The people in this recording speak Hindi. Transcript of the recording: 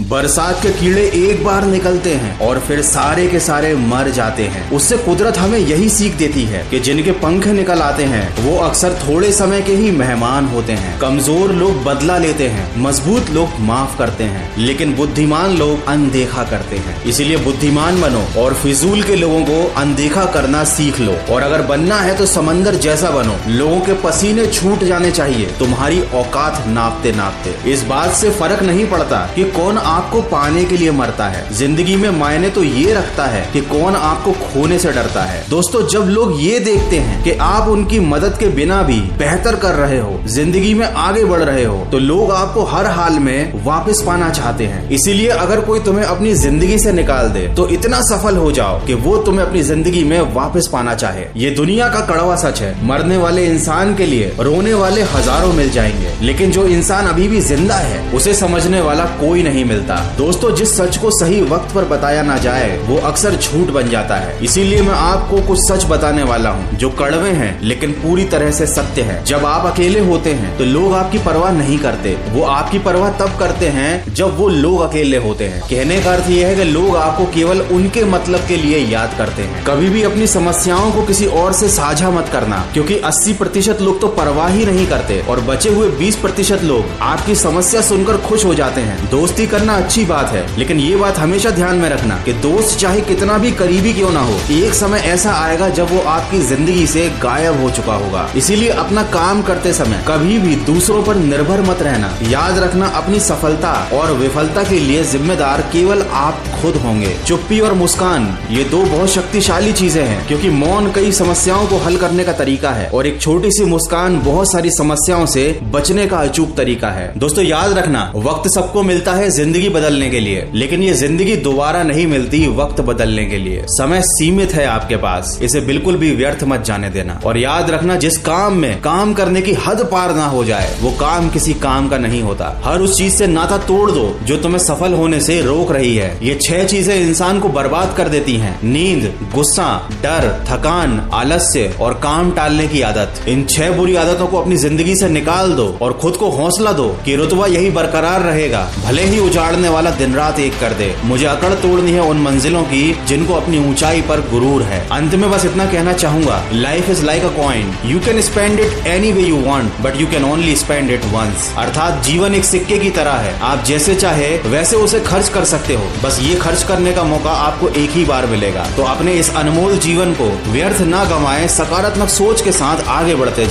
बरसात के कीड़े एक बार निकलते हैं और फिर सारे के सारे मर जाते हैं। उससे कुदरत हमें यही सीख देती है कि जिनके पंख निकल आते हैं, वो अक्सर थोड़े समय के ही मेहमान होते हैं। कमज़ोर लोग बदला लेते हैं, मज़बूत लोग माफ़ करते हैं, लेकिन बुद्धिमान लोग अनदेखा करते हैं। इसीलिए बुद्धिमान बनो और फिजूल के लोगों को अनदेखा करना सीख लो। और अगर बनना है तो समंदर जैसा बनो। लोगों के पसीने छूट जाने चाहिए। तुम्हारी औकात नापते नापते इस बात से फ़र्क नहीं पड़ता कि कौन आपको पाने के लिए मरता है। ज़िंदगी में मायने तो ये रखता है कि कौन आपको खोने से डरता है। दोस्तों, जब लोग ये देखते हैं कि आप उनकी मदद के बिना भी बेहतर कर रहे हो, ज़िंदगी में आगे बढ़ रहे हो तो लोग आपको हर हाल में वापस पाना चाहते हैं। इसीलिए अगर कोई तुम्हें अपनी ज़िंदगी से निकाल दे तो इतना सफल हो जाओ कि वो तुम्हें अपनी ज़िंदगी में वापस पाना चाहे। ये दुनिया का कड़वा सच है। मरने वाले इंसान के लिए रोने वाले हज़ारों मिल जाएँगे, लेकिन जो इंसान अभी भी ज़िंदा है, उसे समझने वाला कोई नहीं मिलता। दोस्तों, जिस सच को सही वक्त पर बताया ना जाए, वो अक्सर झूठ बन जाता है। इसीलिए मैं आपको कुछ सच बताने वाला हूँ, जो कड़वे हैं, लेकिन पूरी तरह से सत्य है। जब आप अकेले होते हैं तो लोग आपकी परवाह नहीं करते। वो आपकी परवाह तब करते हैं, जब वो लोग अकेले होते हैं। कहने का अर्थ ये है कि लोग आपको केवल उनके मतलब के लिए याद करते हैं। कभी भी अपनी समस्याओं को किसी और से साझा मत करना, क्योंकि 80 प्रतिशत लोग तो परवाह ही नहीं करते, और बचे हुए 20 प्रतिशत लोग आपकी समस्या सुनकर खुश हो जाते हैं। दोस्ती करना अच्छी बात है, लेकिन ये बात हमेशा ध्यान में रखना कि दोस्त चाहे कितना भी करीबी क्यों ना हो, एक समय ऐसा आएगा जब वो आपकी ज़िंदगी से गायब हो चुका होगा। इसीलिए अपना काम करते समय कभी भी दूसरों पर निर्भर मत रहना। याद रखना अपनी सफलता और विफलता के लिए जिम्मेदार केवल आप खुद होंगे। चुप्पी और मुस्कान, ये दो बहुत शक्तिशाली चीज़ें हैं, क्योंकि मौन कई समस्याओं को हल करने का तरीका है, और एक छोटी सी मुस्कान बहुत सारी समस्याओं से बचने का अचूक तरीका है। दोस्तों, याद रखना, वक्त सबको मिलता है ज़िंदगी बदलने के लिए। लेकिन ये ज़िंदगी दोबारा नहीं मिलती वक्त बदलने के लिए। समय सीमित है आपके पास। इसे बिल्कुल भी व्यर्थ मत जाने देना। और याद रखना, जिस काम में काम करने की हद पार ना हो जाए, वो काम किसी काम का नहीं होता। हर उस चीज़ से नाता तोड़ दो, जो तुम्हें सफल होने से रोक रही है। ये छह चीज़ें इंसान को बर्बाद कर देती हैं। नींद, गुस्सा, डर, थकान, आलस्य और काम टालने की आदत। इन छह बुरी आदतों को अपनी ज़िंदगी से निकाल दो और खुद को हौसला दो कि रुतबा यही बरकरार रहेगा। भले ही उजाड़ने वाला दिन रात एक कर दे। मुझे अकड़ तोड़नी है उन मंजिलों की, जिनको अपनी ऊंचाई पर गुरूर है। अंत में बस इतना कहना चाहूँगा life is like a coin you can spend it any way you want but you can only spend it once अर्थात जीवन एक सिक्के की तरह है। आप जैसे चाहे, वैसे उसे खर्च कर सकते हो। बस ये खर्च करने का मौका आपको एक ही बार मिलेगा। तो अपने इस अनमोल जीवन को व्यर्थ ना गंवाएँ, सकारात्मक सोच के साथ आगे बढ़ते जाए।